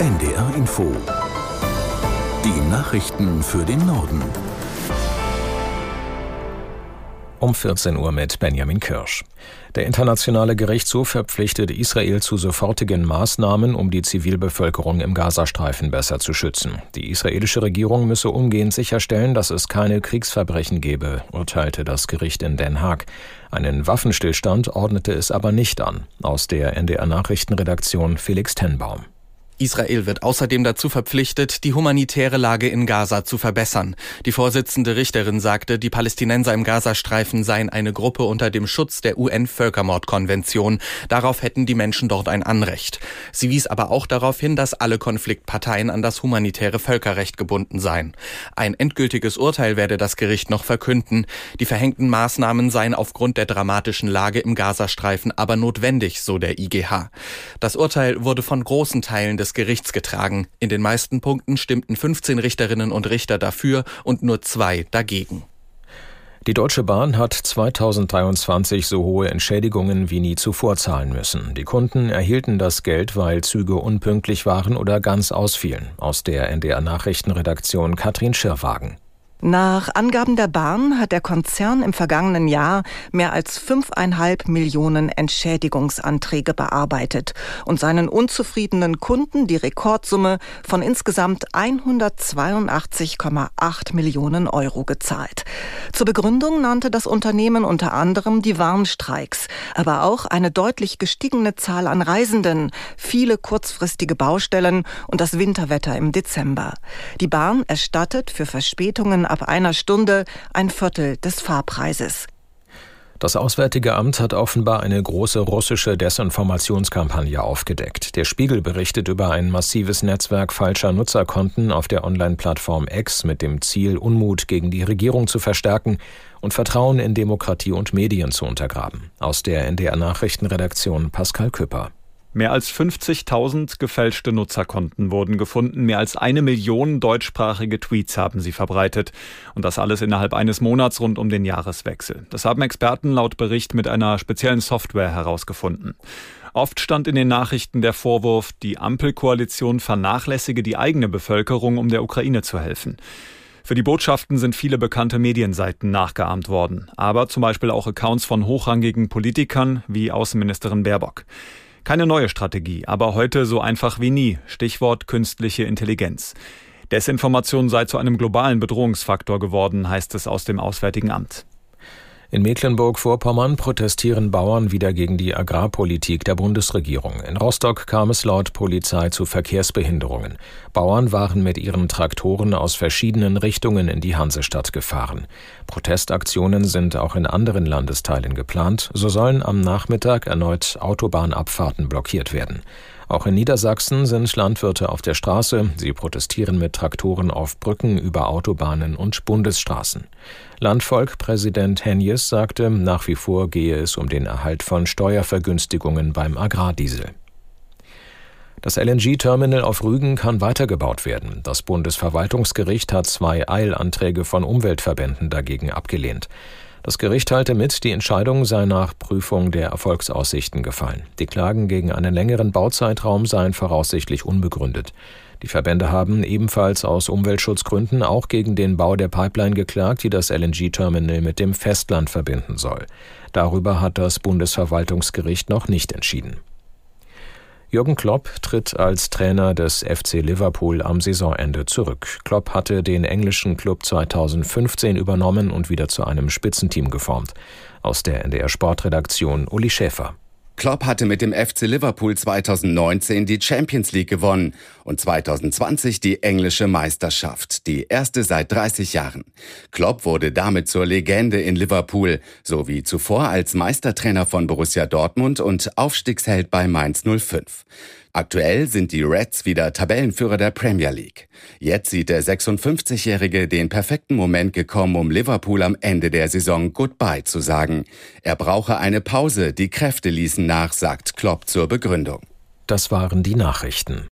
NDR Info. Die Nachrichten für den Norden. Um 14 Uhr mit Benjamin Kirsch. Der Internationale Gerichtshof verpflichtet Israel zu sofortigen Maßnahmen, um die Zivilbevölkerung im Gazastreifen besser zu schützen. Die israelische Regierung müsse umgehend sicherstellen, dass es keine Kriegsverbrechen gebe, urteilte das Gericht in Den Haag. Einen Waffenstillstand ordnete es aber nicht an. Aus der NDR Nachrichtenredaktion Felix Tenbaum. Israel wird außerdem dazu verpflichtet, die humanitäre Lage in Gaza zu verbessern. Die Vorsitzende Richterin sagte, die Palästinenser im Gazastreifen seien eine Gruppe unter dem Schutz der UN-Völkermordkonvention. Darauf hätten die Menschen dort ein Anrecht. Sie wies aber auch darauf hin, dass alle Konfliktparteien an das humanitäre Völkerrecht gebunden seien. Ein endgültiges Urteil werde das Gericht noch verkünden. Die verhängten Maßnahmen seien aufgrund der dramatischen Lage im Gazastreifen aber notwendig, so der IGH. Das Urteil wurde von großen Teilen des des Gerichts getragen. In den meisten Punkten stimmten 15 Richterinnen und Richter dafür und nur zwei dagegen. Die Deutsche Bahn hat 2023 so hohe Entschädigungen wie nie zuvor zahlen müssen. Die Kunden erhielten das Geld, weil Züge unpünktlich waren oder ganz ausfielen. Aus der NDR Nachrichtenredaktion Katrin Schirrwagen. Nach Angaben der Bahn hat der Konzern im vergangenen Jahr mehr als fünfeinhalb Millionen Entschädigungsanträge bearbeitet und seinen unzufriedenen Kunden die Rekordsumme von insgesamt 182,8 Millionen Euro gezahlt. Zur Begründung nannte das Unternehmen unter anderem die Warnstreiks, aber auch eine deutlich gestiegene Zahl an Reisenden, viele kurzfristige Baustellen und das Winterwetter im Dezember. Die Bahn erstattet für Verspätungen ab einer Stunde ein Viertel des Fahrpreises. Das Auswärtige Amt hat offenbar eine große russische Desinformationskampagne aufgedeckt. Der Spiegel berichtet über ein massives Netzwerk falscher Nutzerkonten auf der Online-Plattform X mit dem Ziel, Unmut gegen die Regierung zu verstärken und Vertrauen in Demokratie und Medien zu untergraben. Aus der NDR Nachrichtenredaktion Pascal Küpper. Mehr als 50.000 gefälschte Nutzerkonten wurden gefunden, mehr als eine Million deutschsprachige Tweets haben sie verbreitet. Und das alles innerhalb eines Monats rund um den Jahreswechsel. Das haben Experten laut Bericht mit einer speziellen Software herausgefunden. Oft stand in den Nachrichten der Vorwurf, die Ampelkoalition vernachlässige die eigene Bevölkerung, um der Ukraine zu helfen. Für die Botschaften sind viele bekannte Medienseiten nachgeahmt worden, aber zum Beispiel auch Accounts von hochrangigen Politikern wie Außenministerin Baerbock. Keine neue Strategie, aber heute so einfach wie nie. Stichwort künstliche Intelligenz. Desinformation sei zu einem globalen Bedrohungsfaktor geworden, heißt es aus dem Auswärtigen Amt. In Mecklenburg-Vorpommern protestieren Bauern wieder gegen die Agrarpolitik der Bundesregierung. In Rostock kam es laut Polizei zu Verkehrsbehinderungen. Bauern waren mit ihren Traktoren aus verschiedenen Richtungen in die Hansestadt gefahren. Protestaktionen sind auch in anderen Landesteilen geplant. So sollen am Nachmittag erneut Autobahnabfahrten blockiert werden. Auch in Niedersachsen sind Landwirte auf der Straße. Sie protestieren mit Traktoren auf Brücken, über Autobahnen und Bundesstraßen. Landvolk-Präsident Henjes sagte, nach wie vor gehe es um den Erhalt von Steuervergünstigungen beim Agrardiesel. Das LNG-Terminal auf Rügen kann weitergebaut werden. Das Bundesverwaltungsgericht hat zwei Eilanträge von Umweltverbänden dagegen abgelehnt. Das Gericht teilte mit, die Entscheidung sei nach Prüfung der Erfolgsaussichten gefallen. Die Klagen gegen einen längeren Bauzeitraum seien voraussichtlich unbegründet. Die Verbände haben ebenfalls aus Umweltschutzgründen auch gegen den Bau der Pipeline geklagt, die das LNG-Terminal mit dem Festland verbinden soll. Darüber hat das Bundesverwaltungsgericht noch nicht entschieden. Jürgen Klopp tritt als Trainer des FC Liverpool am Saisonende zurück. Klopp hatte den englischen Club 2015 übernommen und wieder zu einem Spitzenteam geformt. Aus der NDR Sportredaktion Uli Schäfer. Klopp hatte mit dem FC Liverpool 2019 die Champions League gewonnen und 2020 die englische Meisterschaft, die erste seit 30 Jahren. Klopp wurde damit zur Legende in Liverpool, sowie zuvor als Meistertrainer von Borussia Dortmund und Aufstiegsheld bei Mainz 05. Aktuell sind die Reds wieder Tabellenführer der Premier League. Jetzt sieht der 56-Jährige den perfekten Moment gekommen, um Liverpool am Ende der Saison Goodbye zu sagen. Er brauche eine Pause, die Kräfte ließen nach, sagt Klopp zur Begründung. Das waren die Nachrichten.